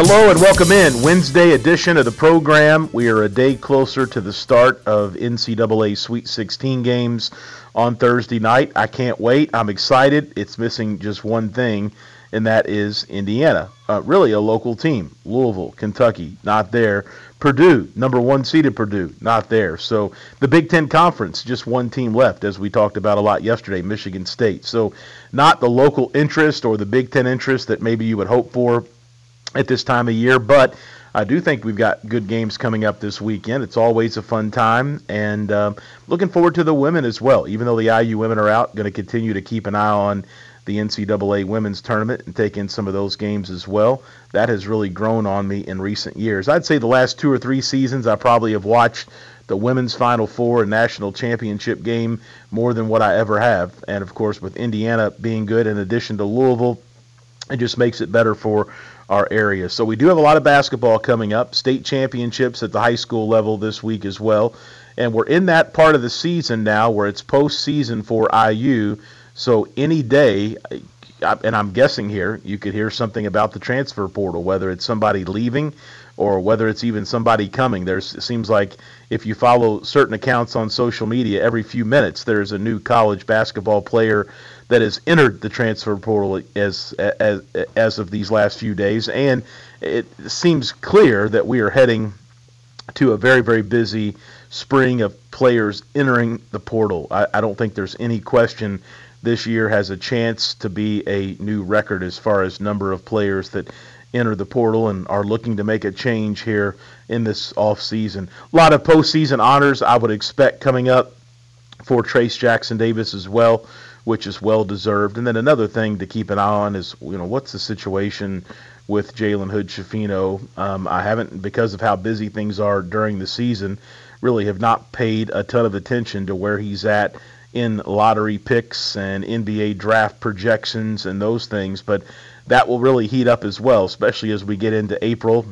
Hello and welcome in Wednesday edition of the program. We are a day closer to the start of NCAA Sweet 16 games on Thursday night. I can't wait. I'm excited. It's missing just one thing, and that is Indiana. Uh, really, a local team. Louisville, Kentucky, not there. Purdue, number one seeded Purdue, not there. So the Big Ten Conference, just one team left, as we talked about a lot yesterday, Michigan State. So not the local interest or the Big Ten interest that maybe you would hope for at this time of year, but I do think we've got good games coming up this weekend. It's always a fun time, and uh, looking forward to the women as well. Even though the IU women are out, going to continue to keep an eye on the NCAA women's tournament and take in some of those games as well. That has really grown on me in recent years. I'd say the last two or three seasons, I probably have watched the women's Final Four and national championship game more than what I ever have. And of course, with Indiana being good, in addition to Louisville, it just makes it better for our area. So we do have a lot of basketball coming up, state championships at the high school level this week as well. And we're in that part of the season now where it's postseason for IU. So any day, and I'm guessing here, you could hear something about the transfer portal, whether it's somebody leaving or whether it's even somebody coming. There's it seems like if you follow certain accounts on social media, every few minutes there's a new college basketball player that has entered the transfer portal as as as of these last few days, and it seems clear that we are heading to a very very busy spring of players entering the portal. I, I don't think there's any question this year has a chance to be a new record as far as number of players that enter the portal and are looking to make a change here in this off season. A lot of postseason honors I would expect coming up for Trayce Jackson Davis as well which is well deserved. And then another thing to keep an eye on is, you know, what's the situation with Jalen Hood Schifino? Um, I haven't, because of how busy things are during the season, really have not paid a ton of attention to where he's at in lottery picks and NBA draft projections and those things. But that will really heat up as well, especially as we get into April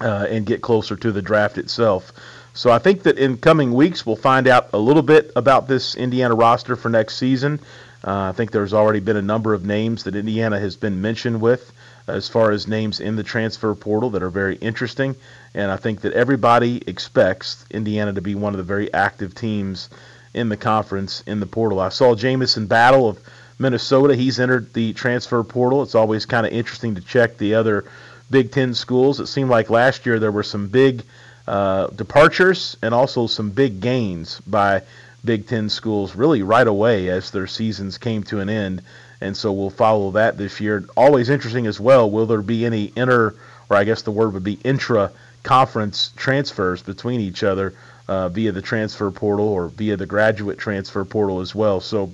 uh, and get closer to the draft itself. So I think that in coming weeks we'll find out a little bit about this Indiana roster for next season. Uh, I think there's already been a number of names that Indiana has been mentioned with as far as names in the transfer portal that are very interesting. And I think that everybody expects Indiana to be one of the very active teams in the conference in the portal. I saw Jamison Battle of Minnesota. He's entered the transfer portal. It's always kind of interesting to check the other Big Ten schools. It seemed like last year there were some big uh, departures and also some big gains by Big Ten schools really right away as their seasons came to an end. And so we'll follow that this year. Always interesting as well. Will there be any inter, or I guess the word would be intra conference transfers between each other uh, via the transfer portal or via the graduate transfer portal as well? So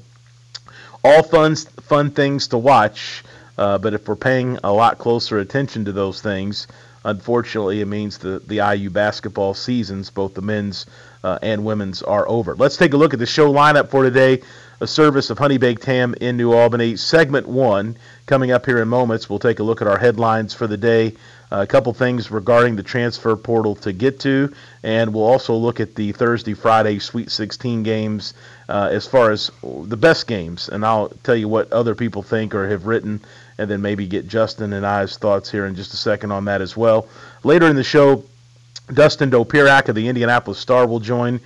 all fun, fun things to watch. Uh, but if we're paying a lot closer attention to those things, Unfortunately, it means the, the IU basketball seasons, both the men's uh, and women's, are over. Let's take a look at the show lineup for today. A service of Honey Baked Ham in New Albany. Segment one coming up here in moments. We'll take a look at our headlines for the day. A couple things regarding the transfer portal to get to, and we'll also look at the Thursday, Friday Sweet 16 games uh, as far as the best games. And I'll tell you what other people think or have written and then maybe get Justin and I's thoughts here in just a second on that as well. Later in the show, Dustin Dopirak of the Indianapolis Star will join.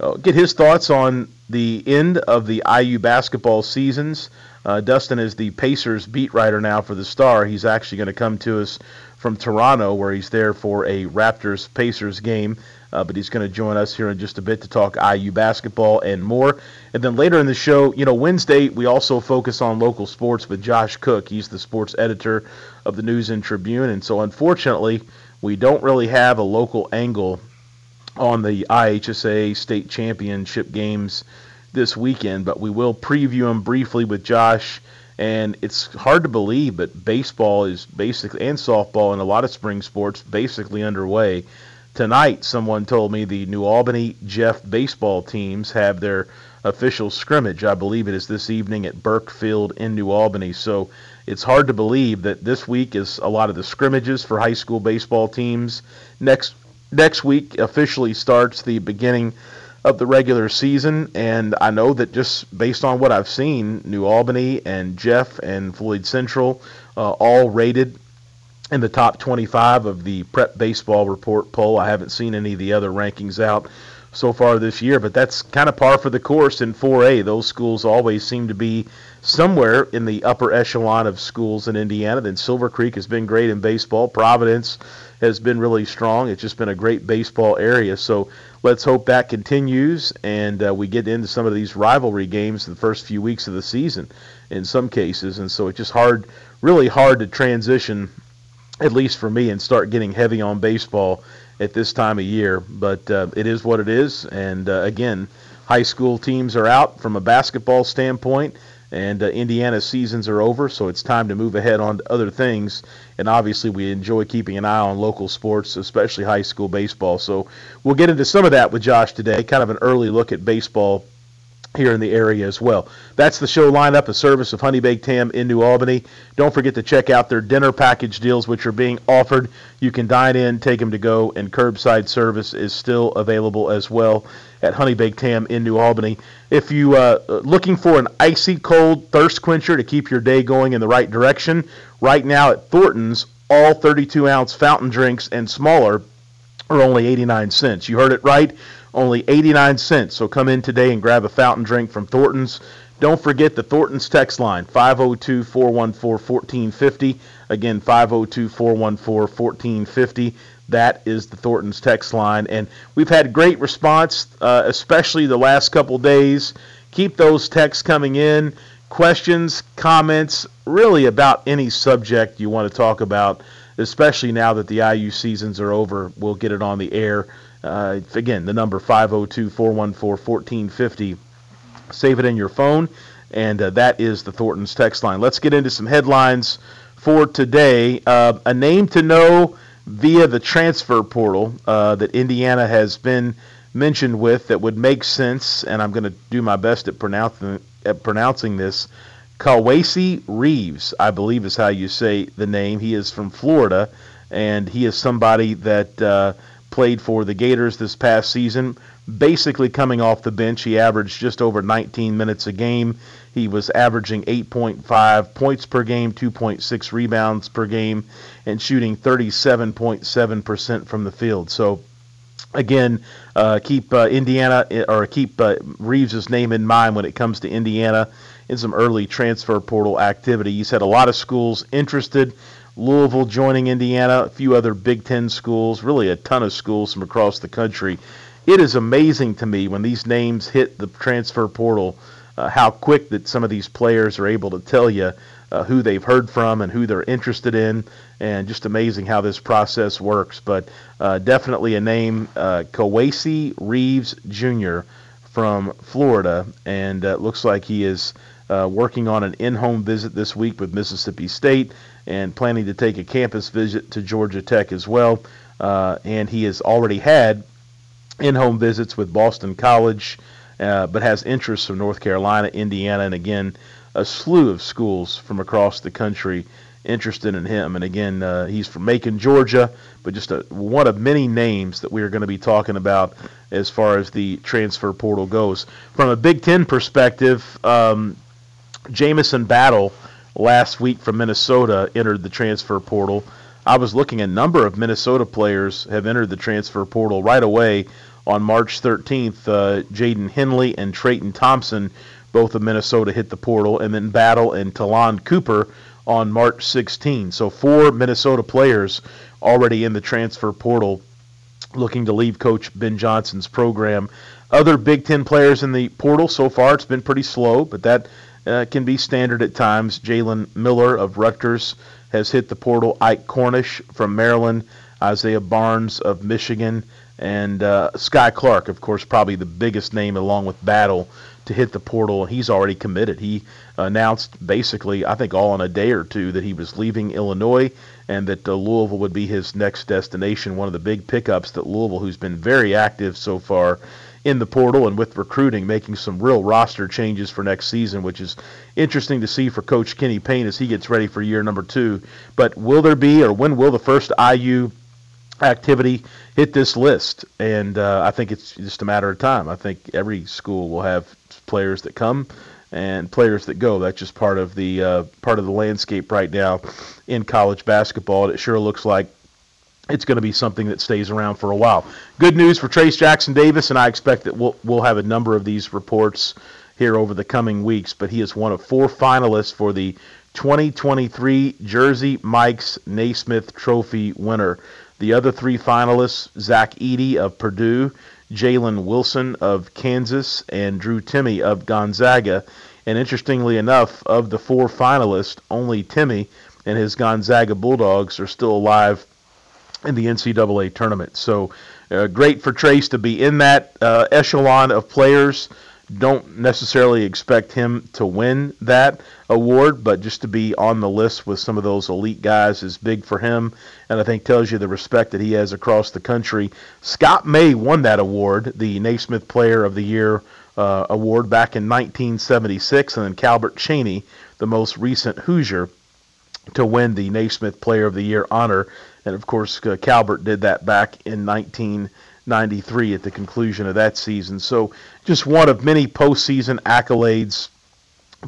Uh, get his thoughts on the end of the IU basketball seasons. Uh, Dustin is the Pacers beat writer now for the Star. He's actually going to come to us from Toronto, where he's there for a Raptors Pacers game. Uh, but he's going to join us here in just a bit to talk IU basketball and more. And then later in the show, you know, Wednesday, we also focus on local sports with Josh Cook. He's the sports editor of the News and Tribune. And so, unfortunately, we don't really have a local angle on the IHSA state championship games this weekend, but we will preview them briefly with Josh. And it's hard to believe, but baseball is basically, and softball and a lot of spring sports, basically underway. Tonight, someone told me the New Albany Jeff baseball teams have their official scrimmage. I believe it is this evening at Burke Field in New Albany. So it's hard to believe that this week is a lot of the scrimmages for high school baseball teams. Next next week officially starts the beginning of the regular season, and I know that just based on what I've seen, New Albany and Jeff and Floyd Central uh, all rated in the top 25 of the Prep Baseball Report poll. I haven't seen any of the other rankings out so far this year, but that's kind of par for the course in 4A. Those schools always seem to be somewhere in the upper echelon of schools in Indiana. Then Silver Creek has been great in baseball. Providence has been really strong. It's just been a great baseball area. So let's hope that continues and uh, we get into some of these rivalry games in the first few weeks of the season in some cases. And so it's just hard, really hard to transition, at least for me, and start getting heavy on baseball at this time of year. But uh, it is what it is. And uh, again, high school teams are out from a basketball standpoint and uh, seasons are over, so it's time to move ahead on to other things. And obviously, we enjoy keeping an eye on local sports, especially high school baseball. So we'll get into some of that with Josh today, kind of an early look at baseball here in the area as well. That's the show lineup, a service of Honey Baked Ham in New Albany. Don't forget to check out their dinner package deals, which are being offered. You can dine in, take them to go, and curbside service is still available as well at Honey Baked Ham in New Albany. If you uh, looking for an icy cold thirst quencher to keep your day going in the right direction, right now at Thornton's, all 32 ounce fountain drinks and smaller are only 89 cents. You heard it right, only 89 cents. So come in today and grab a fountain drink from Thornton's. Don't forget the Thornton's text line 502 414 1450. Again, 502 414 1450. That is the Thornton's text line. And we've had great response, uh, especially the last couple days. Keep those texts coming in. Questions, comments, really about any subject you want to talk about, especially now that the IU seasons are over. We'll get it on the air. Uh, again, the number 502 414 1450. Save it in your phone, and uh, that is the Thornton's text line. Let's get into some headlines for today. Uh, a name to know via the transfer portal uh, that Indiana has been mentioned with that would make sense, and I'm going to do my best at pronouncing at pronouncing this. Kowacie Reeves, I believe is how you say the name. He is from Florida, and he is somebody that uh, played for the Gators this past season. Basically, coming off the bench, he averaged just over 19 minutes a game. He was averaging 8.5 points per game, 2.6 rebounds per game, and shooting 37.7% from the field. So, again, uh, keep uh, Indiana or keep uh, Reeves' name in mind when it comes to Indiana in some early transfer portal activity. He's had a lot of schools interested. Louisville joining Indiana, a few other Big Ten schools, really a ton of schools from across the country. It is amazing to me when these names hit the transfer portal uh, how quick that some of these players are able to tell you uh, who they've heard from and who they're interested in, and just amazing how this process works. But uh, definitely a name, uh, Kowacie Reeves Jr. from Florida, and uh, looks like he is uh, working on an in-home visit this week with Mississippi State and planning to take a campus visit to Georgia Tech as well. Uh, and he has already had in-home visits with Boston College uh, but has interests from North Carolina, Indiana, and again, a slew of schools from across the country interested in him. And again, uh, he's from Macon, Georgia, but just a, one of many names that we are going to be talking about as far as the transfer portal goes. From a Big Ten perspective, um, Jamison Battle last week from Minnesota entered the transfer portal. I was looking, a number of Minnesota players have entered the transfer portal right away on March 13th, uh, Jaden Henley and Treyton Thompson both of Minnesota hit the portal, and then Battle and Ta'Lon Cooper on March 16. So four Minnesota players already in the transfer portal looking to leave Coach Ben Johnson's program. Other Big Ten players in the portal so far, it's been pretty slow, but that uh, can be standard at times. Jalen Miller of Rutgers has hit the portal. Ike Cornish from Maryland, Isaiah Barnes of Michigan, and uh, Skyy Clark, of course, probably the biggest name along with Battle to hit the portal. He's already committed. He announced basically, I think, all in a day or two that he was leaving Illinois and that uh, Louisville would be his next destination. One of the big pickups that Louisville, who's been very active so far in the portal and with recruiting, making some real roster changes for next season, which is interesting to see for Coach Kenny Payne as he gets ready for year number two. But will there be, or when will the first IU activity hit this list? And uh, I think it's just a matter of time. I think every school will have players that come and players that go. That's just part of the uh, part of the landscape right now in college basketball. And it sure looks like it's going to be something that stays around for a while. Good news for Trayce Jackson Davis, and I expect that we'll we'll have a number of these reports here over the coming weeks. But he is one of four finalists for the 2023 Jersey Mike's Naismith Trophy winner. The other three finalists: Zach Edey of Purdue, Jalen Wilson of Kansas, and Drew Timme of Gonzaga. And interestingly enough, of the four finalists, only Timme and his Gonzaga Bulldogs are still alive in the NCAA tournament. So uh, great for Trayce to be in that uh, echelon of players. Don't necessarily expect him to win that award, but just to be on the list with some of those elite guys is big for him, and I think tells you the respect that he has across the country. Scott May won that award, the Naismith Player of the Year uh, award, back in 1976, and then Calbert Cheaney, the most recent Hoosier, to win the Naismith Player of the Year honor and of course, uh, Calbert did that back in 1993 at the conclusion of that season. So just one of many postseason accolades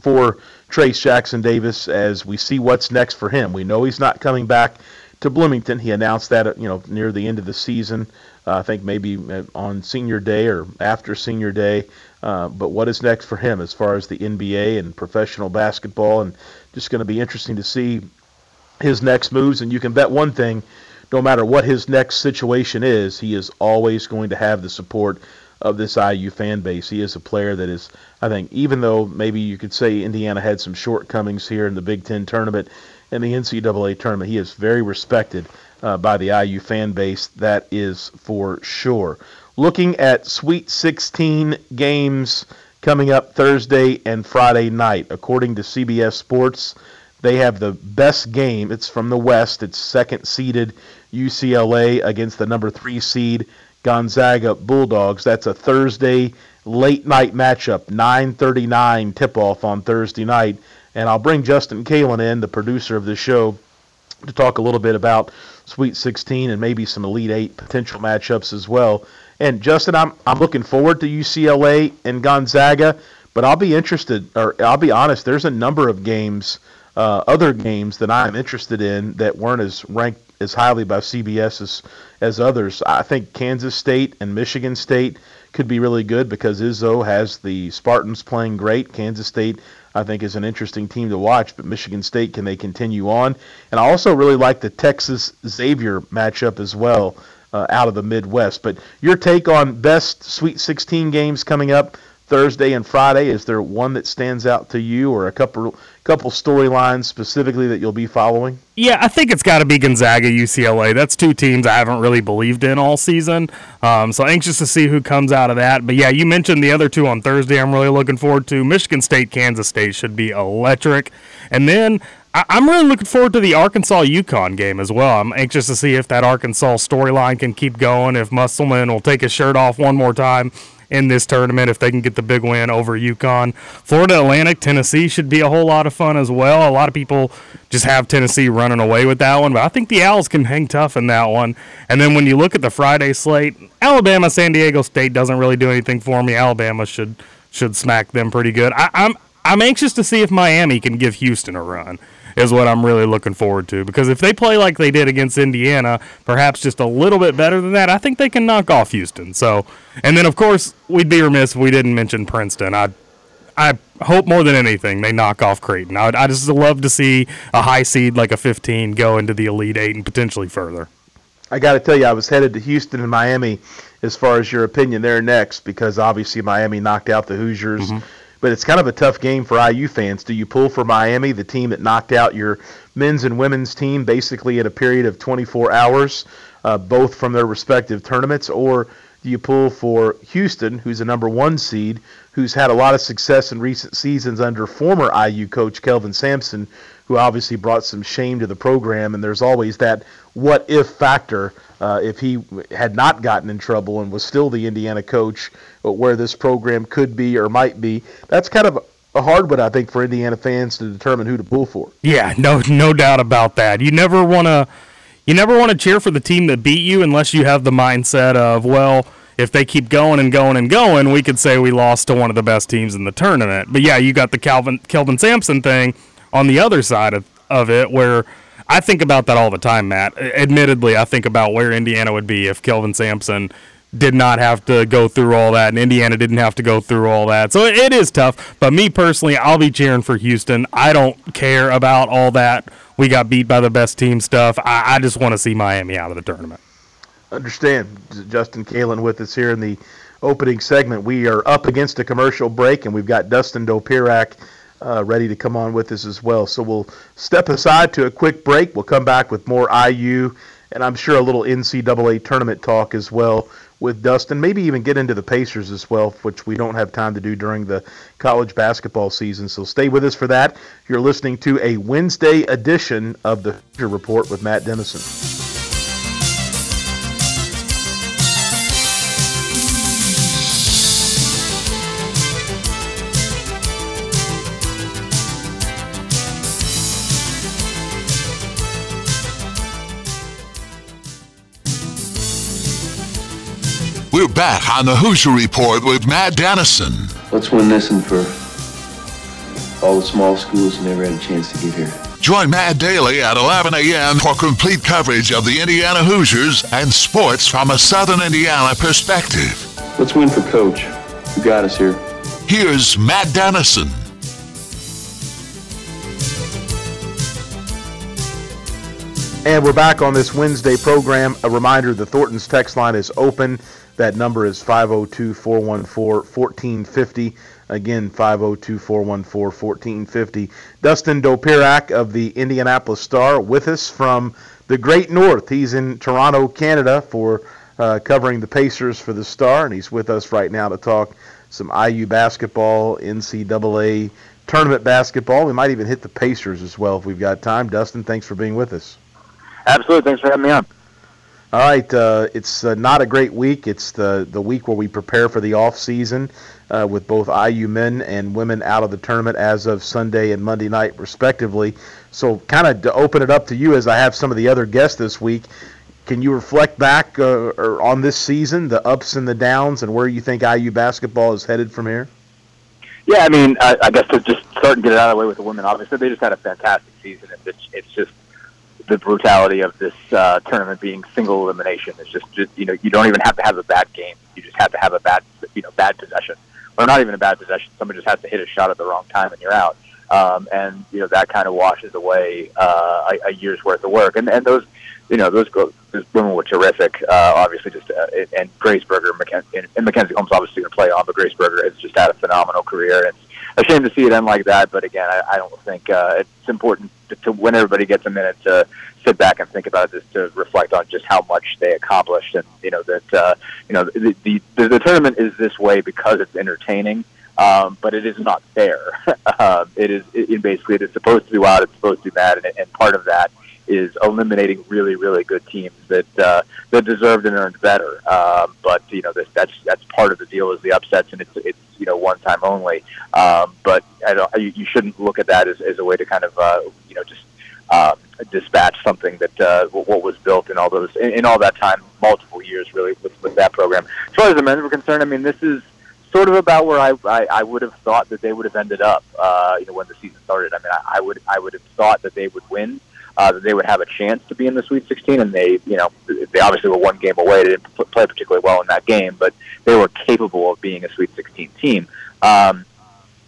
for Trayce Jackson Davis as we see what's next for him. We know he's not coming back to Bloomington. He announced that you know near the end of the season. Uh, I think maybe uh, on senior day or after senior day. Uh, but what is next for him as far as the NBA and professional basketball? And just going to be interesting to see his next moves. And you can bet one thing no matter what his next situation is, he is always going to have the support of this IU fan base. He is a player that is, I think, even though maybe you could say Indiana had some shortcomings here in the Big Ten tournament and the NCAA tournament, he is very respected uh, by the IU fan base. That is for sure. Looking at Sweet 16 games coming up Thursday and Friday night, according to CBS Sports. They have the best game. It's from the West. It's second seeded UCLA against the number three seed Gonzaga Bulldogs. That's a Thursday late night matchup, 9:39 tip-off on Thursday night. And I'll bring Justin Kalen in, the producer of the show, to talk a little bit about Sweet 16 and maybe some Elite Eight potential matchups as well. And Justin, I'm I'm looking forward to UCLA and Gonzaga, but I'll be interested, or I'll be honest. There's a number of games uh, other games that I'm interested in that weren't as ranked as highly by CBS as, as others. I think Kansas State and Michigan State could be really good because Izzo has the Spartans playing great. Kansas State, I think, is an interesting team to watch, but Michigan State, can they continue on? And I also really like the Texas Xavier matchup as well uh, out of the Midwest. But your take on best Sweet 16 games coming up Thursday and Friday? Is there one that stands out to you or a couple couple storylines specifically that you'll be following? Yeah, I think it's got to be Gonzaga, UCLA. That's two teams I haven't really believed in all season. Um, so anxious to see who comes out of that. But yeah, you mentioned the other two on Thursday. I'm really looking forward to Michigan State, Kansas State should be electric, and then. I- I'm really looking forward to the Arkansas UConn game as well. I'm anxious to see if that Arkansas storyline can keep going, if Musselman will take his shirt off one more time in this tournament if they can get the big win over UConn. Florida Atlantic, Tennessee should be a whole lot of fun as well. A lot of people just have Tennessee running away with that one, but I think the Owls can hang tough in that one. And then when you look at the Friday slate, Alabama, San Diego State doesn't really do anything for me. Alabama should should smack them pretty good. I, I'm I'm anxious to see if Miami can give Houston a run is what I'm really looking forward to. Because if they play like they did against Indiana, perhaps just a little bit better than that, I think they can knock off Houston. So, and then of course we'd be remiss if we didn't mention Princeton. I, I hope more than anything they knock off Creighton. I, I just love to see a high seed like a 15 go into the Elite Eight and potentially further. I got to tell you, I was headed to Houston and Miami as far as your opinion there next because obviously Miami knocked out the Hoosiers. Mm-hmm. But it's kind of a tough game for IU fans. Do you pull for Miami, the team that knocked out your men's and women's team basically in a period of 24 hours, uh, both from their respective tournaments, or do you pull for Houston, who's a number one seed, who's had a lot of success in recent seasons under former IU coach Kelvin Sampson, who obviously brought some shame to the program. And there's always that what if factor uh, if he had not gotten in trouble and was still the Indiana coach, where this program could be or might be. That's kind of a hard one, I think, for Indiana fans to determine who to pull for. Yeah, no, no doubt about that. You never want to, you never want to cheer for the team that beat you unless you have the mindset of, well, if they keep going and going and going, we could say we lost to one of the best teams in the tournament. But yeah, you got the Calvin Kelvin Sampson thing on the other side of, of it where I think about that all the time, Matt. Admittedly, I think about where Indiana would be if Kelvin Sampson did not have to go through all that and Indiana didn't have to go through all that. So it is tough, but me personally, I'll be cheering for Houston. I don't care about all that. We got beat by the best team stuff. I, I just want to see Miami out of the tournament. Understand. Justin Kalen with us here in the opening segment. We are up against a commercial break, and we've got Dustin Dopirak uh, ready to come on with us as well. So we'll step aside to a quick break. We'll come back with more IU and I'm sure a little NCAA tournament talk as well with Dustin. Maybe even get into the Pacers as well, which we don't have time to do during the college basketball season. So stay with us for that. You're listening to a Wednesday edition of the Hoosier Report with Matt Dennison. We're back on the Hoosier Report with Matt Dennison. Let's win this and for all the small schools who never had a chance to get here. Join Matt daily at 11 a.m. for complete coverage of the Indiana Hoosiers and sports from a Southern Indiana perspective. Let's win for Coach, who got us here. Here's Matt Dennison. And we're back on this Wednesday program. A reminder the Thornton's text line is open. That number is 502 414 1450. Again, 502 414 1450. Dustin Dopirak of the Indianapolis Star with us from the Great North. He's in Toronto, Canada for uh, covering the Pacers for the Star, and he's with us right now to talk some IU basketball, NCAA tournament basketball. We might even hit the Pacers as well if we've got time. Dustin, thanks for being with us. Absolutely. Thanks for having me on. All right, uh, it's uh, not a great week. It's the the week where we prepare for the off season, uh, with both IU men and women out of the tournament as of Sunday and Monday night, respectively. So, kind of to open it up to you, as I have some of the other guests this week, can you reflect back uh, on this season, the ups and the downs, and where you think IU basketball is headed from here? Yeah, I mean, I, I guess to just start and get it out of the way with the women. Obviously, they just had a fantastic season, it's, it's just the brutality of this uh, tournament being single elimination. It's just, just, you know, you don't even have to have a bad game. You just have to have a bad, you know, bad possession, or not even a bad possession. Somebody just has to hit a shot at the wrong time and you're out. Um, and you know that kind of washes away uh, a, a year's worth of work. And and those, you know, those, those women were terrific. Uh, obviously, just uh, and Grace Berger and, Mackenzie Holmes obviously going to play on, but Grace Berger has just had a phenomenal career. It's a shame to see it end like that. But again, I, I don't think uh, it's important to, when everybody gets a minute to sit back and think about this to reflect on just how much they accomplished, and you know that uh, you know the, the the tournament is this way because it's entertaining. Um, but it is not fair. uh, it is it, it basically it is supposed to be wild. It's supposed to be bad, and, and part of that is eliminating really, really good teams that uh, that deserved and earned better. Um, but you know, this, that's that's part of the deal is the upsets, and it's it's you know one time only. Um, but I don't, you, you shouldn't look at that as, as a way to kind of uh, you know just uh, dispatch something that uh, what was built in all those in, in all that time, multiple years really with, with that program. As far as the men were concerned, I mean, this is sort of about where I, I, I would have thought that they would have ended up. Uh, you know, when the season started. I mean, I, I would I would have thought that they would win uh, that they would have a chance to be in the Sweet 16, and they, you know, they obviously were one game away. They didn't play particularly well in that game, but they were capable of being a Sweet 16 team. Um,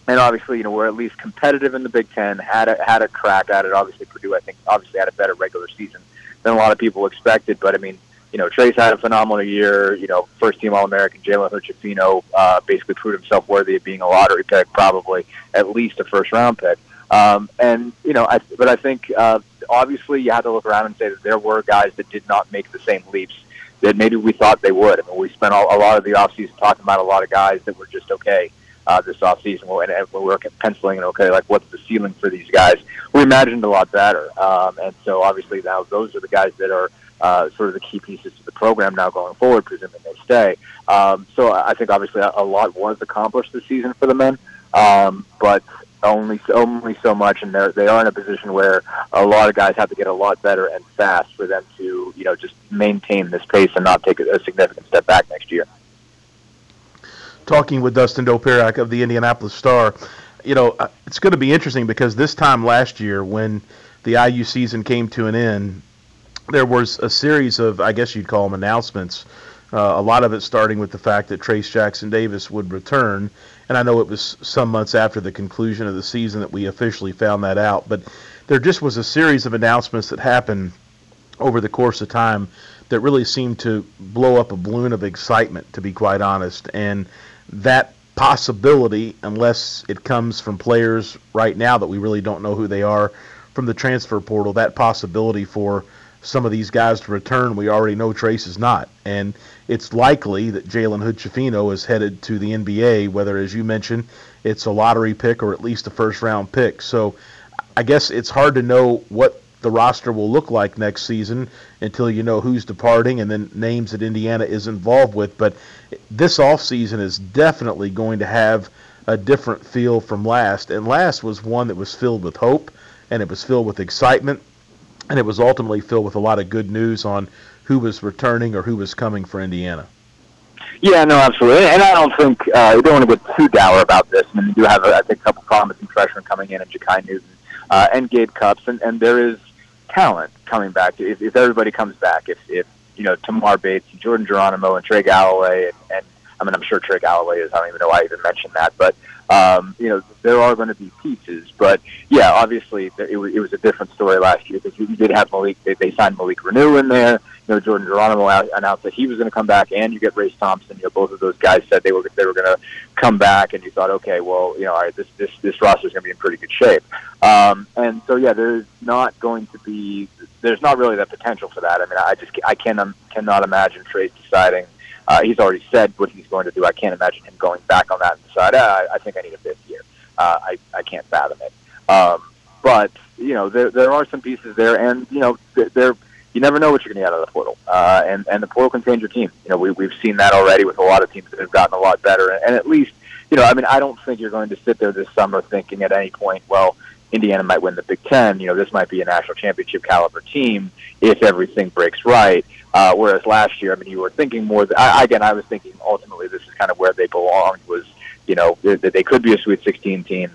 and obviously, you know, we're at least competitive in the Big Ten. Had a, had a crack at it. Obviously, Purdue, I think, obviously had a better regular season than a lot of people expected. But I mean, you know, Trayce had a phenomenal year. You know, first team All American. Jalen Hood uh, basically proved himself worthy of being a lottery pick, probably at least a first round pick. Um, and you know, I, but I think uh, obviously you have to look around and say that there were guys that did not make the same leaps that maybe we thought they would. I mean, we spent a, a lot of the offseason talking about a lot of guys that were just okay uh, this offseason. And, and we were penciling, and okay, like what's the ceiling for these guys? We imagined a lot better. Um, and so obviously now those are the guys that are uh, sort of the key pieces to the program now going forward, presuming they stay. Um, so I think obviously a, a lot was accomplished this season for the men. Um, but only only so much, and they're they are in a position where a lot of guys have to get a lot better and fast for them to you know just maintain this pace and not take a, a significant step back next year. Talking with Dustin Dopirak of the Indianapolis Star, you know uh, it's going to be interesting because this time last year when the IU season came to an end, there was a series of I guess you'd call them announcements. Uh, a lot of it starting with the fact that Trayce Jackson Davis would return and I know it was some months after the conclusion of the season that we officially found that out, but there just was a series of announcements that happened over the course of time that really seemed to blow up a balloon of excitement, to be quite honest. And that possibility, unless it comes from players right now that we really don't know who they are from the transfer portal, that possibility for some of these guys to return, we already know Trayce is not. And it's likely that Jalen Hood is headed to the NBA, whether, as you mentioned, it's a lottery pick or at least a first round pick. So I guess it's hard to know what the roster will look like next season until you know who's departing and then names that Indiana is involved with. But this offseason is definitely going to have a different feel from last. And last was one that was filled with hope and it was filled with excitement and it was ultimately filled with a lot of good news on who was returning or who was coming for Indiana. Yeah, no, absolutely, and I don't think uh, you don't want to get too dour about this. I mean, you do have, I think, a couple promising freshmen coming in, and Ja'Kai Newton uh, and Gabe Cupps, and, and there is talent coming back. If, if everybody comes back, if, if you know Tamar Bates, and Jordan Geronimo, and Trey Galloway, and, and I mean, I'm sure Trey Galloway is. I don't even know why I even mentioned that, but um, you know, there are going to be pieces. But yeah, obviously, it was, it was a different story last year because you did have Malik. They, they signed Malik Reneau in there. You know, Jordan Geronimo announced that he was going to come back, and you get Race Thompson. You know, both of those guys said they were they were going to come back, and you thought, okay, well, you know, all right, this this this roster is going to be in pretty good shape. Um, and so, yeah, there's not going to be there's not really that potential for that. I mean, I just I can cannot imagine Trayce deciding uh, he's already said what he's going to do. I can't imagine him going back on that and decide, ah, I think I need a fifth year. Uh, I, I can't fathom it. Um, but, you know, there, there are some pieces there, and, you know, there, you never know what you're going to get out of the portal. Uh, and, and the portal can change your team. You know, we, we've seen that already with a lot of teams that have gotten a lot better. And, and at least, you know, I mean, I don't think you're going to sit there this summer thinking at any point, well, Indiana might win the Big Ten. You know, this might be a national championship caliber team if everything breaks right. Uh, whereas last year, I mean, you were thinking more. Th- I, again, I was thinking ultimately this is kind of where they belonged. Was you know that they could be a Sweet 16 team.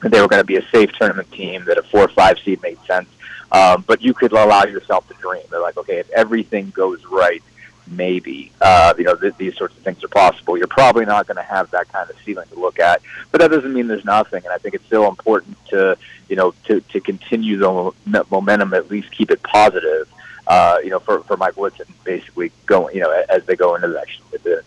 That they were going to be a safe tournament team. That a four or five seed made sense. Um, but you could allow yourself to dream. They're like, okay, if everything goes right, maybe uh, you know th- these sorts of things are possible. You're probably not going to have that kind of ceiling to look at, but that doesn't mean there's nothing. And I think it's still important to you know to to continue the momentum, at least keep it positive uh, you know, for, for Mike Woodson, basically going, you know, as they go into the next,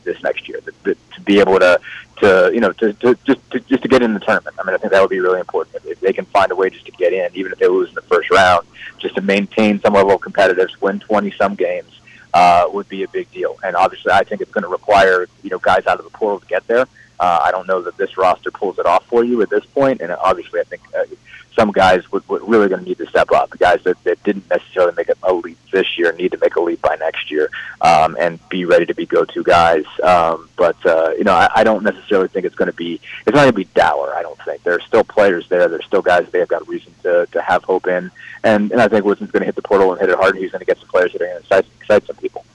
this next year, the, to be able to, to, you know, to, to just to, just to get in the tournament. I mean, I think that would be really important if, if they can find a way just to get in, even if they lose in the first round, just to maintain some level of competitiveness, win twenty some games, uh, would be a big deal. And obviously, I think it's going to require you know guys out of the portal to get there. Uh, I don't know that this roster pulls it off for you at this point, and obviously, I think. Uh, some guys would, would really going to need to step up. The guys that, that didn't necessarily make a leap this year need to make a leap by next year um, and be ready to be go-to guys. Um, but uh, you know, I, I don't necessarily think it's going to be it's not going to be dour. I don't think there are still players there. There's still guys that they have got reason to, to have hope in, and, and I think Woodson's going to hit the portal and hit it hard. And he's going to get some players that are going to excite, excite some people.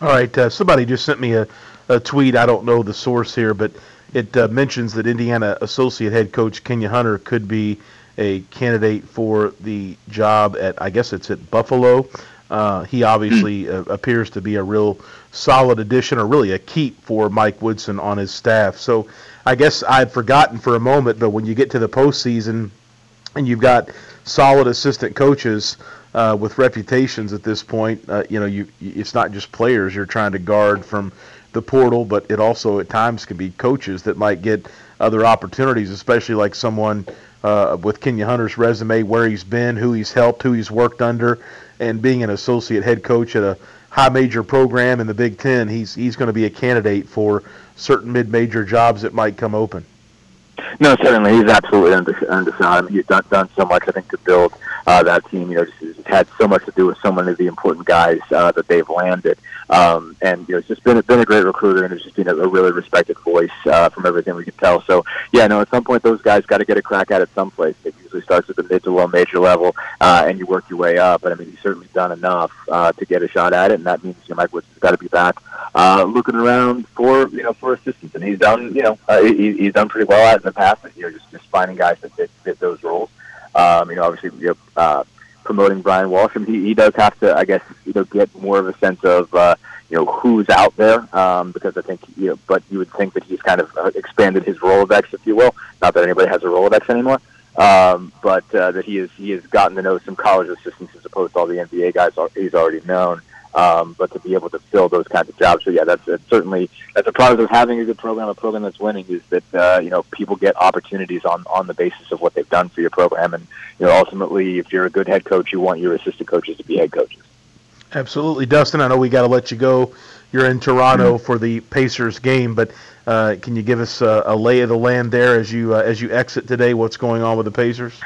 All right, uh, somebody just sent me a, a tweet. I don't know the source here, but it uh, mentions that Indiana associate head coach Kenya Hunter could be a candidate for the job at I guess it's at Buffalo. Uh, he obviously uh, appears to be a real solid addition, or really a keep for Mike Woodson on his staff. So I guess I'd forgotten for a moment, but when you get to the postseason and you've got solid assistant coaches uh, with reputations at this point, uh, you know, you it's not just players you're trying to guard from the portal, but it also at times can be coaches that might get other opportunities, especially like someone uh, with Kenya Hunter's resume, where he's been, who he's helped, who he's worked under, and being an associate head coach at a high major program in the Big Ten, he's he's going to be a candidate for certain mid major jobs that might come open. No, certainly he's absolutely mean, he's done done so much, I think, to build uh, that team. You know, just, just had so much to do with so many of the important guys uh, that they've landed. Um, and you know, it's just been been a great recruiter, and it's just been a, a really respected voice uh, from everything we can tell. So yeah, no, at some point those guys got to get a crack at it someplace. It usually starts at the mid to low major level, uh, and you work your way up. But I mean, he's certainly done enough uh, to get a shot at it, and that means you know, Mike Woods has got to be back uh, looking around for you know for assistance, and he's done you know uh, he, he's done pretty well at in the past. You know, just just finding guys that fit, fit those roles. Um, you know, obviously, you know, uh, promoting Brian Walsh. I he, he does have to, I guess, you know, get more of a sense of, uh, you know, who's out there, um, because I think, you know, but you would think that he's kind of uh, expanded his Rolodex, if you will. Not that anybody has a Rolodex anymore, um, but uh, that he has he has gotten to know some college assistants as opposed to all the NBA guys he's already known. Um, but to be able to fill those kinds of jobs, so yeah, that's, that's certainly that's a product of having a good program, a program that's winning, is that uh, you know people get opportunities on on the basis of what they've done for your program, and you know ultimately, if you're a good head coach, you want your assistant coaches to be head coaches. Absolutely, Dustin. I know we got to let you go. You're in Toronto mm-hmm. for the Pacers game, but uh, can you give us a, a, lay of the land there as you uh, as you exit today? What's going on with the Pacers?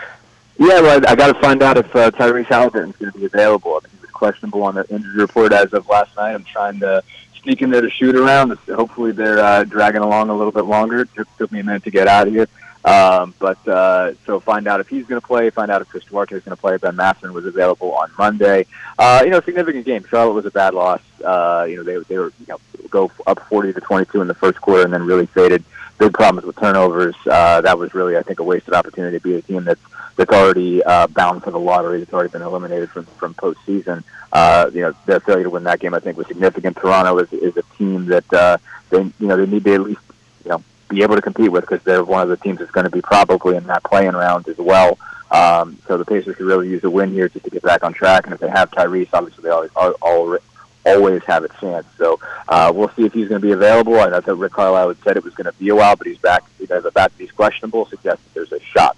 Yeah, well, I I got to find out if uh, Tyrese Halliburton's going to be available. I mean, questionable on the injury report as of last night. I'm trying to sneak in there to shoot around. Hopefully, they're uh, dragging along a little bit longer. It took, took me a minute to get out of here. Um, but uh, so find out if he's going to play, find out if Chris Duarte is going to play. Ben Mathurin was available on Monday. Uh, you know, significant game. Charlotte was a bad loss. Uh, you know, they they were you know go up 40 to 22 in the first quarter and then really faded. Big problems with turnovers. Uh, that was really, I think, a wasted opportunity to be a team that's that's already uh, bound for the lottery. That's already been eliminated from from postseason. Uh, you know, their failure to win that game, I think, was significant. Toronto is is a team that uh, they you know they need to at least you know be able to compete with because they're one of the teams that's going to be probably in that playing round as well. Um, so the Pacers could really use a win here just to get back on track. And if they have Tyrese, obviously they always, always, always have a chance. So uh, we'll see if he's going to be available. I know that Rick Carlisle had said it was going to be a while, but he's back. He has a back. He's questionable. Suggests that there's a shot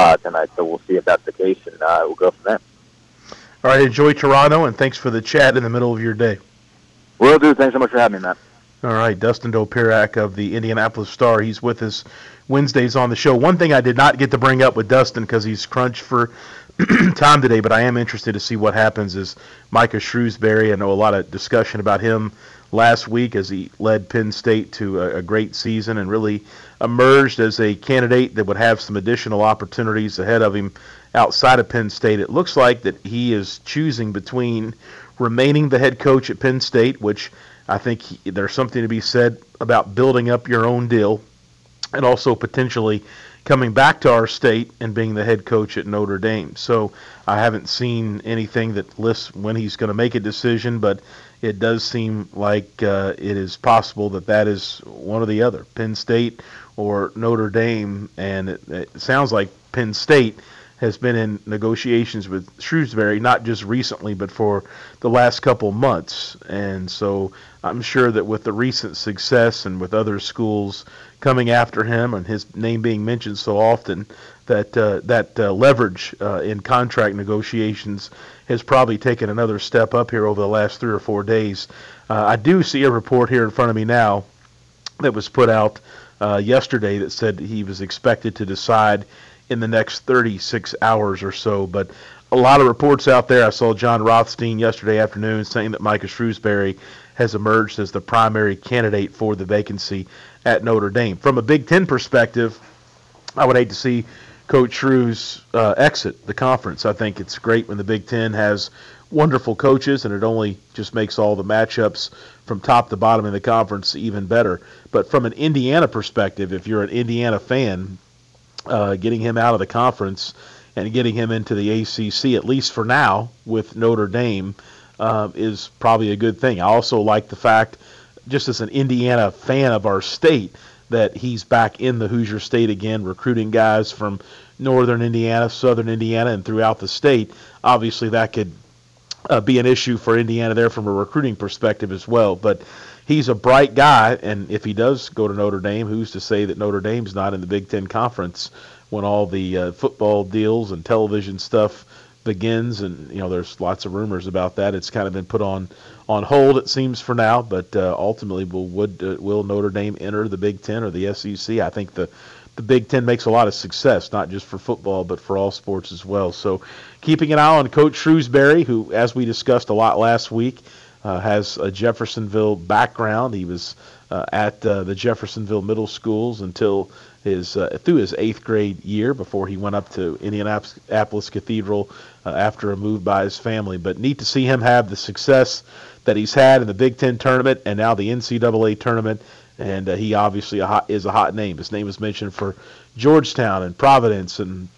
uh, tonight. So we'll see if that's the case, and uh, we'll go from there. All right. Enjoy Toronto, and thanks for the chat in the middle of your day. Will do. Thanks so much for having me, Matt. All right, Dustin Dopirak of the Indianapolis Star. He's with us Wednesdays on the show. One thing I did not get to bring up with Dustin because he's crunched for time today, but I am interested to see what happens is Micah Shrewsberry. I know a lot of discussion about him last week as he led Penn State to a, a great season and really emerged as a candidate that would have some additional opportunities ahead of him outside of Penn State. It looks like that he is choosing between remaining the head coach at Penn State, which – I think there's something to be said about building up your own deal and also potentially coming back to our state and being the head coach at Notre Dame. So I haven't seen anything that lists when he's going to make a decision, but it does seem like uh, it is possible that that is one or the other, Penn State or Notre Dame. And it, it sounds like Penn State has been in negotiations with Shrewsberry, not just recently, but for the last couple months. And so I'm sure that with the recent success and with other schools coming after him and his name being mentioned so often, that uh, that uh, leverage uh, in contract negotiations has probably taken another step up here over the last three or four days. Uh, I do see a report here in front of me now that was put out uh, yesterday that said he was expected to decide in the next 36 hours or so. But a lot of reports out there. I saw Jon Rothstein yesterday afternoon saying that Micah Shrewsberry has emerged as the primary candidate for the vacancy at Notre Dame. From a Big Ten perspective, I would hate to see Coach Shrews uh, exit the conference. I think it's great when the Big Ten has wonderful coaches, and it only just makes all the matchups from top to bottom in the conference even better. But from an Indiana perspective, if you're an Indiana fan, uh, getting him out of the conference and getting him into the ACC, at least for now, with Notre Dame, um, is probably a good thing. I also like the fact, just as an Indiana fan of our state, that he's back in the Hoosier State again, recruiting guys from northern Indiana, southern Indiana, and throughout the state. Obviously, that could uh, be an issue for Indiana there from a recruiting perspective as well. But he's a bright guy, and if he does go to Notre Dame, who's to say that Notre Dame's not in the Big Ten Conference when all the uh, football deals and television stuff begins? And you know, there's lots of rumors about that. It's kind of been put on on hold, it seems for now. But uh, ultimately, will would uh, will Notre Dame enter the Big Ten or the SEC? I think the the Big Ten makes a lot of success, not just for football, but for all sports as well. So, keeping an eye on Coach Shrewsberry, who, as we discussed a lot last week, uh, has a Jeffersonville background. He was uh, at uh, the Jeffersonville Middle Schools until his uh, through his eighth grade year before he went up to Indianapolis Cathedral uh, after a move by his family. But neat to see him have the success that he's had in the Big Ten tournament and now the NCAA tournament and uh, he obviously a hot, is a hot name. His name was mentioned for Georgetown and Providence and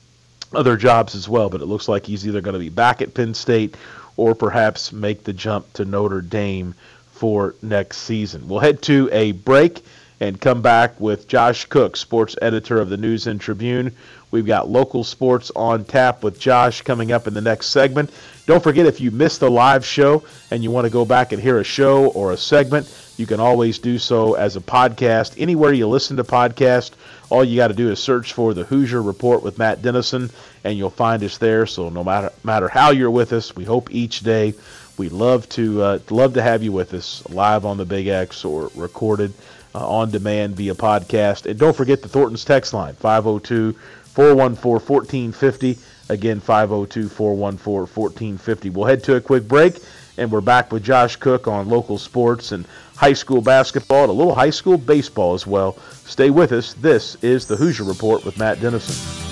other jobs as well. But it looks like he's either going to be back at Penn State or perhaps make the jump to Notre Dame for next season. We'll head to a break and come back with Josh Cook, sports editor of the News and Tribune. We've got local sports on tap with Josh coming up in the next segment. Don't forget if you missed the live show and you want to go back and hear a show or a segment, you can always do so as a podcast. Anywhere you listen to podcast, all you got to do is search for the Hoosier Report with Matt Dennison, and you'll find us there. So no matter matter how you're with us, we hope each day we love to uh, love to have you with us live on the Big X or recorded uh, on demand via podcast. And don't forget the Thornton's text line 502 414 1450. Again, 502 414 1450. We'll head to a quick break, and we're back with Josh Cook on local sports and high school basketball and a little high school baseball as well. Stay with us. This is the Hoosier Report with Matt Dennison.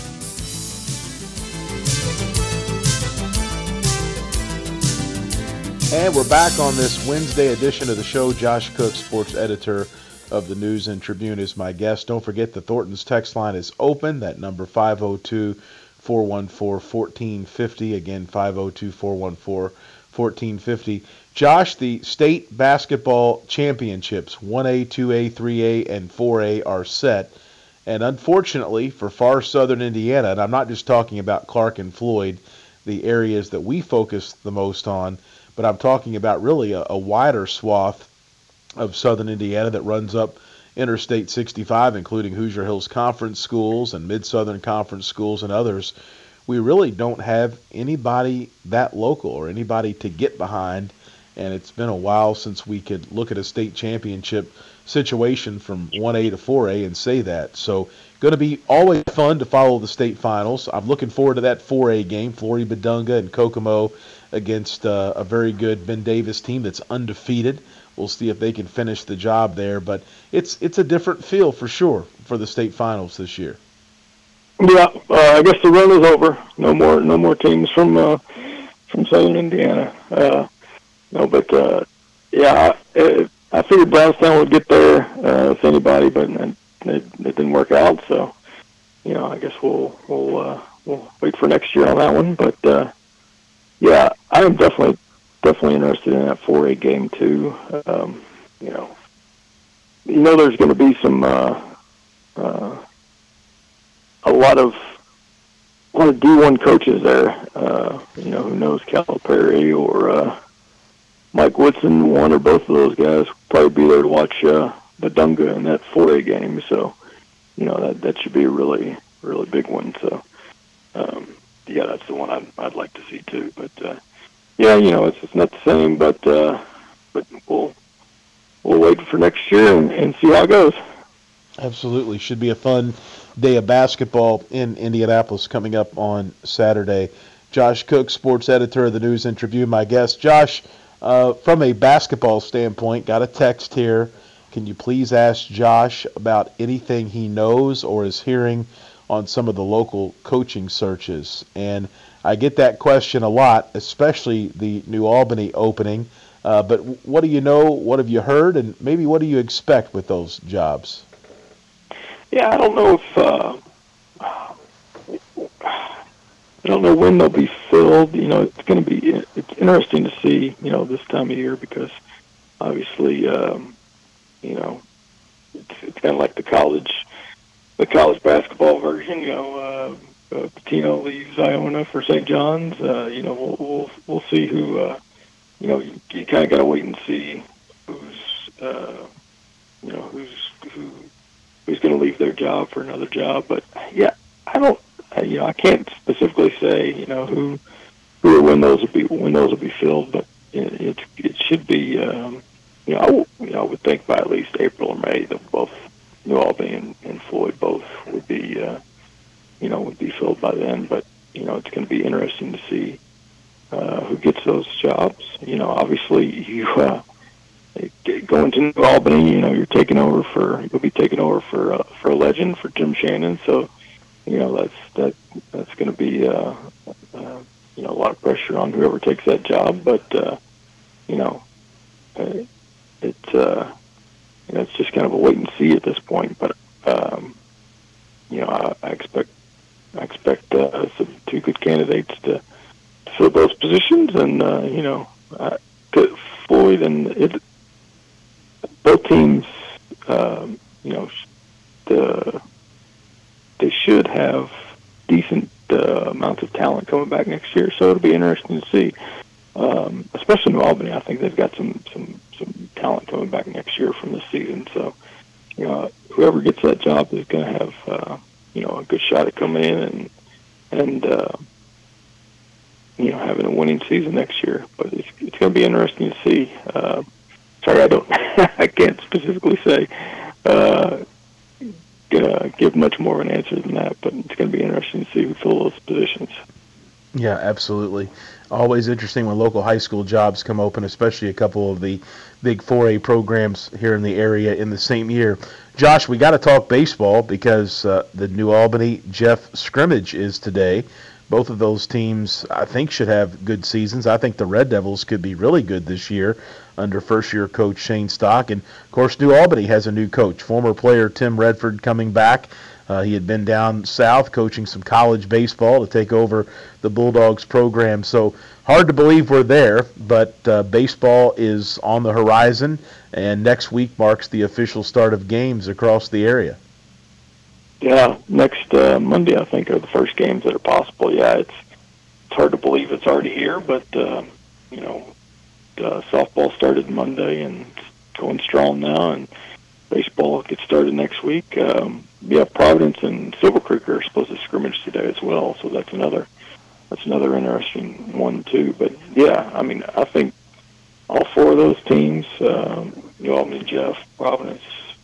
And we're back on this Wednesday edition of the show. Josh Cook, sports editor of the News and Tribune, is my guest. Don't forget the Thornton's text line is open. That number 502 414 1450. Again, 502 414 1450. Josh, the state basketball championships 1A, 2A, 3A, and 4A are set. And unfortunately for far southern Indiana, and I'm not just talking about Clark and Floyd, the areas that we focus the most on but I'm talking about really a, a wider swath of southern Indiana that runs up Interstate 65, including Hoosier Hills Conference schools and Mid Southern Conference schools and others. We really don't have anybody that local or anybody to get behind. And it's been a while since we could look at a state championship situation from 1A to 4A and say that. So, going to be always fun to follow the state finals. I'm looking forward to that 4A game, Flory Bidunga and Kokomo against uh, a very good Ben Davis team that's undefeated. We'll see if they can finish the job there, but it's it's a different feel for sure for the state finals this year. Yeah, uh, I guess the run is over. No more no more teams from uh, from Southern Indiana. Uh, no, but uh, yeah, I, I figured Brownstown would get there uh, if anybody, but it, it didn't work out. So, you know, I guess we'll we'll uh, we'll wait for next year on that one. But uh, yeah, I am definitely definitely interested in that 4A game too. Um, you know, you know, there's going to be some uh, uh, a lot of a lot of D1 coaches there. Uh, you know, who knows Calipari or uh, Mike Woodson, one or both of those guys probably be there to watch uh, Bidunga in that 4A game. So, you know, that that should be a really really big one. So. Um, yeah, that's the one I'd, I'd like to see too. But uh, yeah, you know, it's, not the same, but uh, but we'll we'll we'll wait for next year and, and see how it goes. Absolutely, should be a fun day of basketball in Indianapolis coming up on Saturday. Josh Cook, sports editor of the News and Tribune, my guest. Josh, uh, from a basketball standpoint, got a text here. Can you please ask Josh about anything he knows or is hearing on some of the local coaching searches? And I get that question a lot, especially the New Albany opening. Uh, but what do you know? What have you heard? And maybe what do you expect with those jobs? Yeah, I don't know if uh, I don't know when they'll be filled. You know, it's going to be it's interesting to see. You know, this time of year because obviously, um, you know, it's, it's kind of like the college, the college basketball version. You know, uh, uh, Pitino leaves Iona for St. John's. Uh, you know, we'll we'll we'll see who. Uh, you know, you, you kind of got to wait and see who's, uh, you know, who's who who's going to leave their job for another job. But yeah, I don't you know, I can't specifically say, you know, who who or when those will be when those will be filled, but it it, it should be, um, you know, I, w- you know, I would think by at least April or May that both New Albany and, and Floyd both would be, uh, you know, would be filled by then. But you know, it's going to be interesting to see uh, who gets those jobs. You know, obviously you. Uh, going to New Albany, you know, you're taking over for you'll be taking over for uh, for a legend for Jim Shannon. So, you know that's that that's going to be uh, uh, you know a lot of pressure on whoever takes that job. But uh, you know, uh, it's uh, you know it's just kind of a wait and see at this point. But um, you know, I, I expect I expect uh, some two good candidates to, to fill those positions, and uh, you know, uh, Floyd and it, both teams, um, you know, the they should have decent uh, amounts of talent coming back next year. So it'll be interesting to see, um, especially in Albany. I think they've got some some some talent coming back next year from this season. So you know, whoever gets that job is going to have uh, you know a good shot at coming in and and uh, you know having a winning season next year. But it's it's going to be interesting to see. Uh, sorry, I don't I can't specifically say. Uh, uh, give much more of an answer than that, but it's going to be interesting to see who fill those positions. Yeah, absolutely. Always interesting when local high school jobs come open, especially a couple of the big 4A programs here in the area in the same year. Josh, we got to talk baseball because uh, the New Albany Jeff scrimmage is today. Both of those teams, I think, should have good seasons. I think the Red Devils could be really good this year under first year coach Shane Stock. And of course, New Albany has a new coach, former player Tim Redford coming back. Uh, he had been down south coaching some college baseball to take over the Bulldogs program. So hard to believe we're there, but uh, baseball is on the horizon, and next week marks the official start of games across the area. Yeah, next uh, Monday I think are the first games that are possible. Yeah, it's it's hard to believe it's already here, but uh, you know uh, softball started Monday and going strong now, and baseball gets started next week. Um, yeah, Providence and Silver Creek are supposed to scrimmage today as well, so that's another that's another interesting one too. But yeah, I mean, I think all four of those teams, um, New Albany, Jeff, Providence,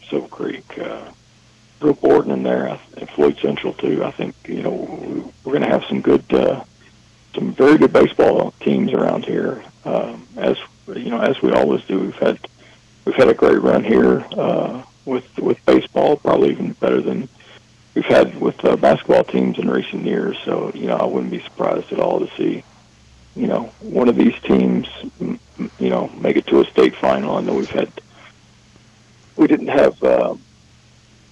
Silver Creek, uh, Bill Borden in there, and Floyd Central too. I think you know we're going to have some good, uh, some very good baseball teams around here um, as you know, as we always do, we've had we've had a great run here uh, with with baseball, probably even better than we've had with uh, basketball teams in recent years. So you know, I wouldn't be surprised at all to see you know one of these teams you know make it to a state final. I know we've had we didn't have uh,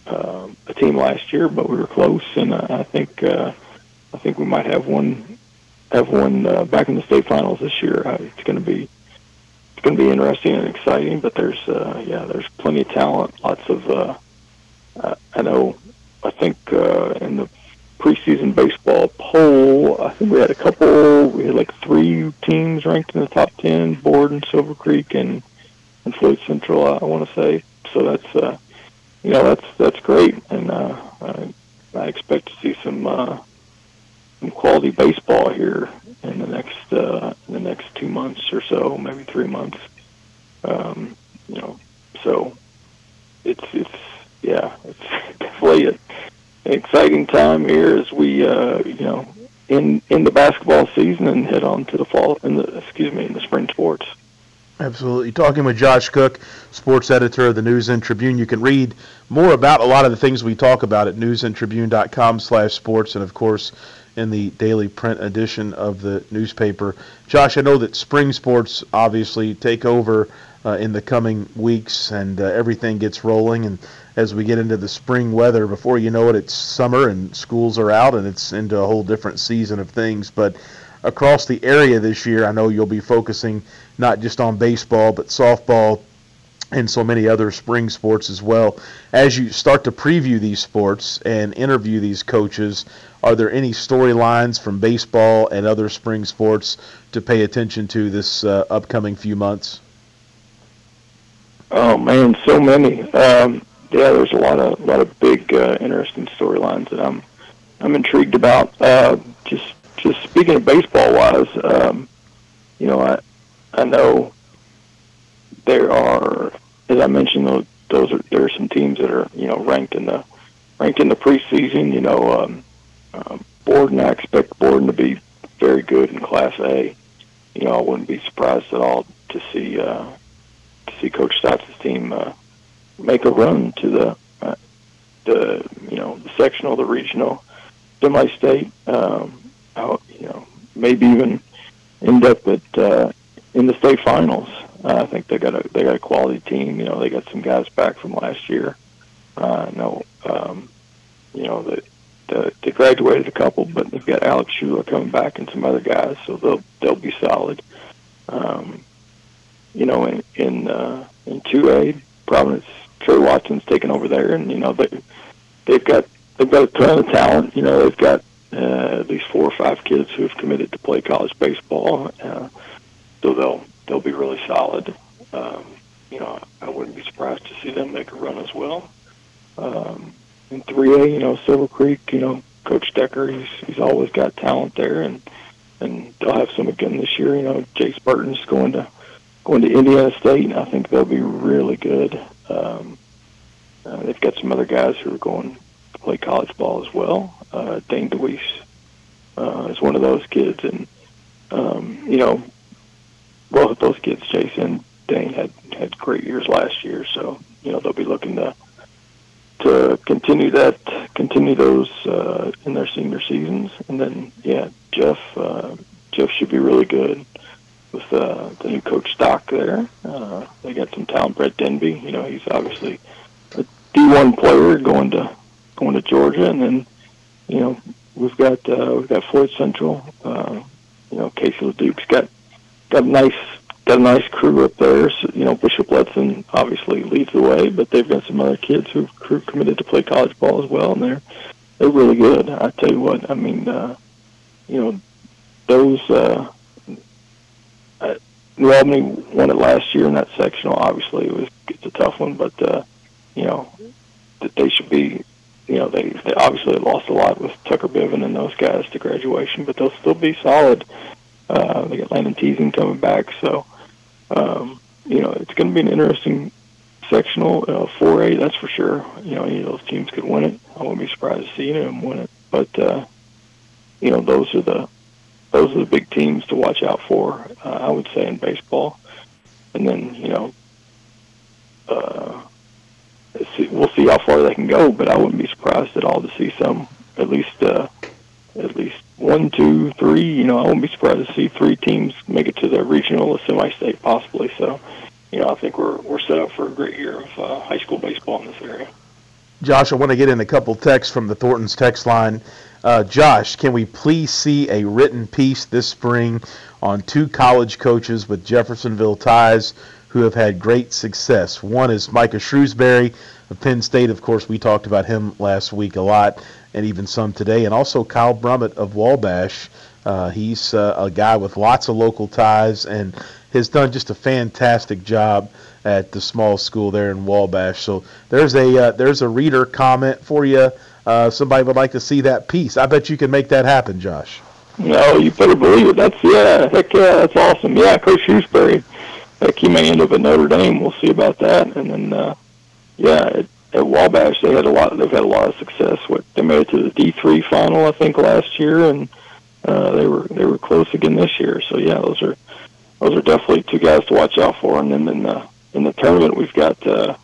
uh, a team last year, but we were close, and uh, I think uh, I think we might have one have one uh, back in the state finals this year. Uh, it's going to be it's going to be interesting and exciting. But there's uh, yeah, there's plenty of talent. Lots of uh, uh, I know. I think uh, in the preseason baseball poll, I think we had a couple. We had like three teams ranked in the top ten: Borden, Silver Creek, and and Floyd Central. I, I want to say. So that's uh, you know that's that's great, and uh, I, I expect to see some. Uh, some quality baseball here in the next uh, the next two months or so, maybe three months. Um, you know, so it's it's yeah, it's definitely an exciting time here as we uh, you know in in the basketball season and head on to the fall in the excuse me in the spring sports. Absolutely. Talking with Josh Cook, sports editor of the News and Tribune. You can read more about a lot of the things we talk about at newsandtribune.com slash sports and, of course, in the daily print edition of the newspaper. Josh, I know that spring sports obviously take over uh, in the coming weeks and uh, everything gets rolling. And as we get into the spring weather, before you know it, it's summer and schools are out and it's into a whole different season of things. But across the area this year, I know you'll be focusing not just on baseball, but softball and so many other spring sports as well. As you start to preview these sports and interview these coaches, are there any storylines from baseball and other spring sports to pay attention to this uh, upcoming few months? Oh man, so many. Um, yeah, there's a lot of a lot of big, uh, interesting storylines that I'm I'm intrigued about. Uh, just just speaking of baseball wise, um, you know, I I know there are, as I mentioned, those, those are there are some teams that are you know ranked in the ranked in the preseason. You know, um, um, Borden. I expect Borden to be very good in Class A. You know, I wouldn't be surprised at all to see uh, to see Coach Stotts' team uh, make a run to the uh, the you know the sectional, the regional, semi-state. Um, out, you know, maybe even end up at uh, in the state finals. Uh, I think they got a they got a quality team. You know, they got some guys back from last year. Uh, no, um, you know that the, they graduated a couple, but they've got Alex Shula coming back and some other guys, so they'll they'll be solid. Um, you know, in in uh, in two A, Providence, Trey Watson's taking over there, and you know they they've got they've got a ton of talent. You know, they've got uh, at least four or five kids who have committed to play college baseball. Uh, so they'll they'll be really solid. Um, you know, I wouldn't be surprised to see them make a run as well. Um, in 3A, you know, Silver Creek, you know, Coach Decker, he's he's always got talent there, and and they'll have some again this year. You know, Jace Burton's going to going to Indiana State, and I think they'll be really good. Um, uh, they've got some other guys who are going to play college ball as well. Uh, Dane DeWeese uh, is one of those kids, and um, you know, both those kids, Jason, Dane had had great years last year, so you know they'll be looking to to continue that, continue those uh, in their senior seasons, and then yeah, Jeff uh, Jeff should be really good with uh, the new coach Stock there. Uh, they got some talent, Brett Denby. You know, he's obviously a D1 player going to going to Georgia, and then you know we've got uh, we've got Floyd Central. Uh, you know, Casey LeDuc's got got a nice got a nice crew up there. So, you know, Bishop Letson obviously leads the way, but they've got some other kids who've crew committed to play college ball as well, and they're they're really good. I tell you what, I mean, uh, you know, those uh, uh, New Albany won it last year in that sectional. Obviously, it was it's a tough one, but uh, you know, that they should be. You know, they, they obviously lost a lot with Tucker Biven and those guys to graduation, but they'll still be solid. Uh, they got Landon Teasing coming back, so um, you know it's going to be an interesting sectional uh, 4A. That's for sure. You know, any of those teams could win it. I wouldn't be surprised to see any of them win it. But uh, you know, those are the those are the big teams to watch out for. Uh, I would say in baseball, and then you know, uh, see, we'll see how far they can go. But I wouldn't be surprised at all to see some at least uh, at least one, two, three. You know, I wouldn't be surprised to see three teams make it to the regional or semi-state possibly. So, you know, I think we're we're set up for a great year of uh, high school baseball in this area. Josh, I want to get in a couple texts from the Thornton's text line. Uh, Josh, can we please see a written piece this spring on two college coaches with Jeffersonville ties who have had great success? One is Micah Shrewsberry of Penn State. Of course, we talked about him last week a lot and even some today. And also Kyle Brumett of Wabash. Uh, he's uh, a guy with lots of local ties and has done just a fantastic job at the small school there in Wabash. So there's a uh, there's a reader comment for you. Uh, somebody would like to see that piece. I bet you can make that happen, Josh. No, you better believe it. That's yeah, heck yeah, that's awesome. Yeah, Coach Shrewsberry. heck, he may end up at Notre Dame. We'll see about that. And then, uh, yeah, at, at Wabash, they had a lot. They've had a lot of success. What they made it to the D three final, I think, last year, and uh, they were they were close again this year. So yeah, those are those are definitely two guys to watch out for. And then in the in the tournament, we've got uh,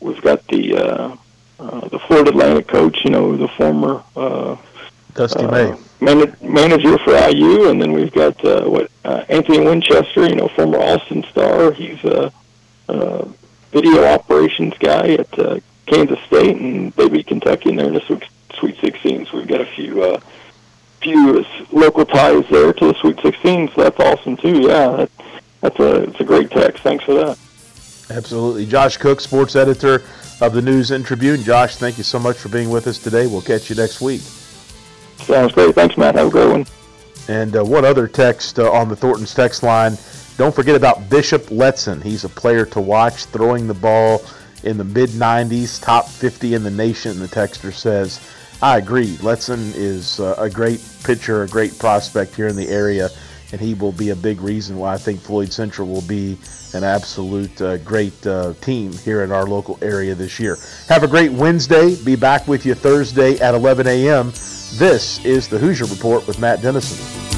we've got the uh, uh, the Florida Atlantic coach. You know, the former uh, Dusty May uh, man- manager for IU, and then we've got uh, what uh, Anthony Winchester. You know, former Austin star. He's a, a video operations guy at uh, Kansas State, and they beat Kentucky, and they're in the Sweet, Sweet 16. So we've got a few. Uh, few local ties there to the Sweet 16, so that's awesome too. Yeah, that, that's a it's a great text. Thanks for that. Absolutely, Josh Cook, sports editor of the News and Tribune. Josh, thank you so much for being with us today. We'll catch you next week. Sounds great. Thanks, Matt. Have a great one. And uh, one other text uh, on the Thornton's text line. Don't forget about Bishop Letson. He's a player to watch, throwing the ball in the mid 90s, top 50 in the nation. The texter says. I agree. Letson is uh, a great pitcher, a great prospect here in the area, and he will be a big reason why I think Floyd Central will be an absolute uh, great uh, team here in our local area this year. Have a great Wednesday. Be back with you Thursday at 11 a.m. This is the Hoosier Report with Matt Dennison.